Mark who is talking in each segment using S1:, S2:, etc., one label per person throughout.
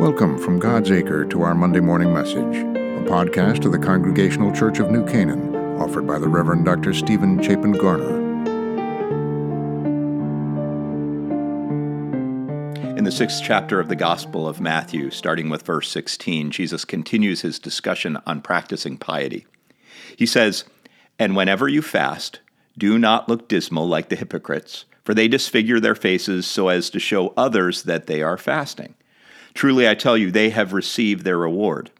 S1: Welcome from God's Acre to our Monday morning message, a podcast of the Congregational Church of New Canaan, offered by the Reverend Dr. Stephen Chapin Garner.
S2: In the sixth chapter of the Gospel of Matthew, starting with verse 16, Jesus continues his discussion on practicing piety. He says, And whenever you fast, do not look dismal like the hypocrites, for they disfigure their faces so as to show others that they are fasting. Truly, I tell you, they have received their reward.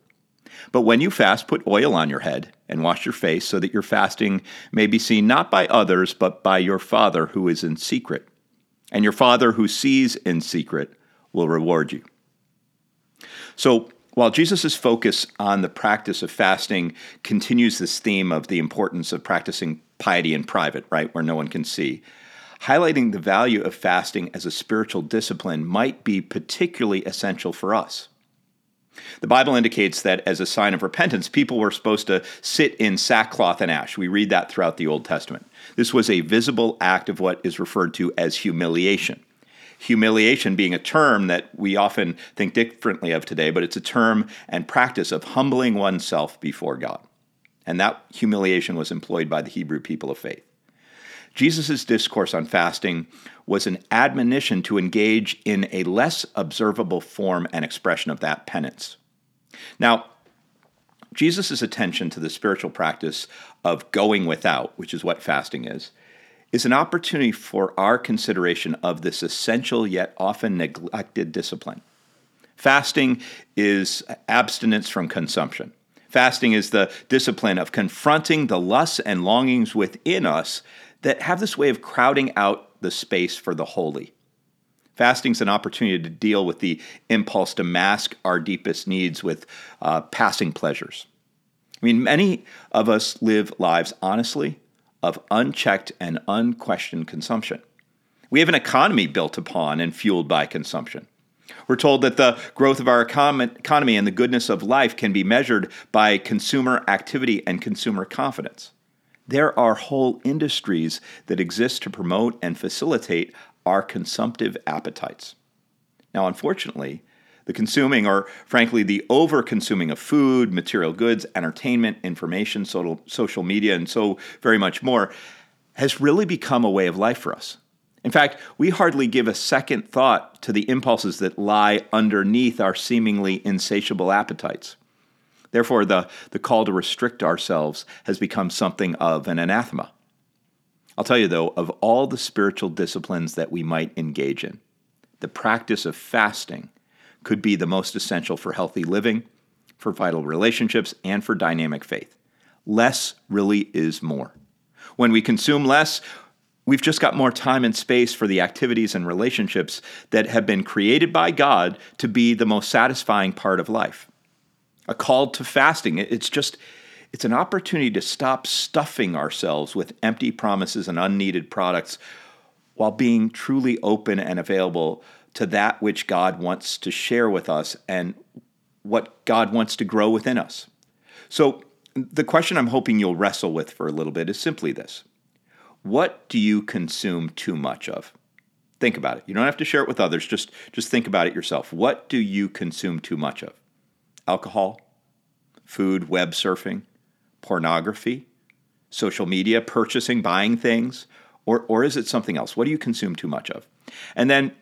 S2: But when you fast, put oil on your head and wash your face, so that your fasting may be seen not by others, but by your Father who is in secret. And your Father who sees in secret will reward you. So, while Jesus' focus on the practice of fasting continues this theme of the importance of practicing piety in private, right, where no one can see, highlighting the value of fasting as a spiritual discipline might be particularly essential for us. The Bible indicates that as a sign of repentance, people were supposed to sit in sackcloth and ash. We read that throughout the Old Testament. This was a visible act of what is referred to as humiliation. Humiliation being a term that we often think differently of today, but it's a term and practice of humbling oneself before God. And that humiliation was employed by the Hebrew people of faith. Jesus' discourse on fasting was an admonition to engage in a less observable form and expression of that penance. Now, Jesus' attention to the spiritual practice of going without, which is what fasting is, is an opportunity for our consideration of this essential yet often neglected discipline. Fasting is abstinence from consumption. Fasting is the discipline of confronting the lusts and longings within us that have this way of crowding out the space for the holy. Fasting is an opportunity to deal with the impulse to mask our deepest needs with uh, passing pleasures. I mean, many of us live lives honestly of unchecked and unquestioned consumption. We have an economy built upon and fueled by consumption. We're told that the growth of our economy and the goodness of life can be measured by consumer activity and consumer confidence. There are whole industries that exist to promote and facilitate our consumptive appetites. Now, unfortunately, the consuming, or frankly, the over consuming of food, material goods, entertainment, information, social media, and so very much more, has really become a way of life for us. In fact, we hardly give a second thought to the impulses that lie underneath our seemingly insatiable appetites. Therefore, the, the call to restrict ourselves has become something of an anathema. I'll tell you, though, of all the spiritual disciplines that we might engage in, the practice of fasting could be the most essential for healthy living, for vital relationships, and for dynamic faith. Less really is more. When we consume less, we've just got more time and space for the activities and relationships that have been created by God to be the most satisfying part of life a call to fasting. It's just, it's an opportunity to stop stuffing ourselves with empty promises and unneeded products while being truly open and available to that which God wants to share with us and what God wants to grow within us. So, the question I'm hoping you'll wrestle with for a little bit is simply this What do you consume too much of? Think about it. You don't have to share it with others, just, just think about it yourself. What do you consume too much of? Alcohol, food, web surfing, pornography, social media, purchasing, buying things, or, or is it something else? What do you consume too much of? And then,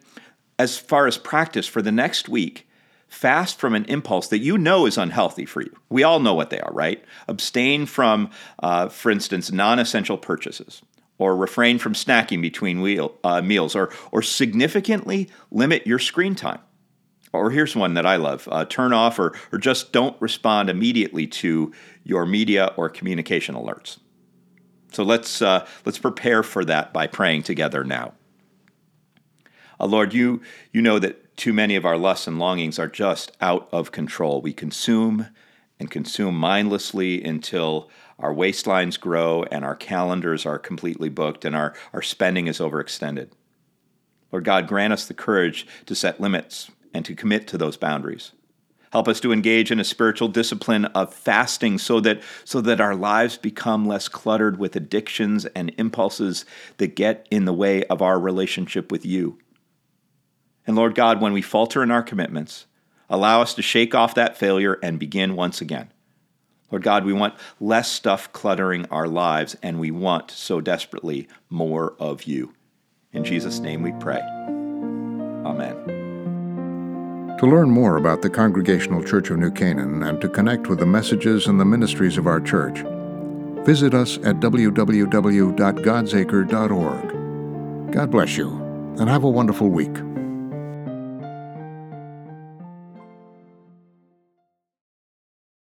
S2: as far as practice for the next week, fast from an impulse that you know is unhealthy for you. We all know what they are, right? Abstain from, uh, for instance, non essential purchases, or refrain from snacking between wheel, uh, meals, or, or significantly limit your screen time. Or here's one that I love uh, turn off or, or just don't respond immediately to your media or communication alerts. So let's, uh, let's prepare for that by praying together now. Uh, Lord, you, you know that too many of our lusts and longings are just out of control. We consume and consume mindlessly until our waistlines grow and our calendars are completely booked and our, our spending is overextended. Lord God, grant us the courage to set limits and to commit to those boundaries. Help us to engage in a spiritual discipline of fasting so that, so that our lives become less cluttered with addictions and impulses that get in the way of our relationship with you. And Lord God, when we falter in our commitments, Allow us to shake off that failure and begin once again. Lord God, we want less stuff cluttering our lives, and we want so desperately more of you. In Jesus' name we pray. Amen.
S1: To learn more about the Congregational Church of New Canaan and to connect with the messages and the ministries of our church, visit us at www.godsacre.org. God bless you, and have a wonderful week.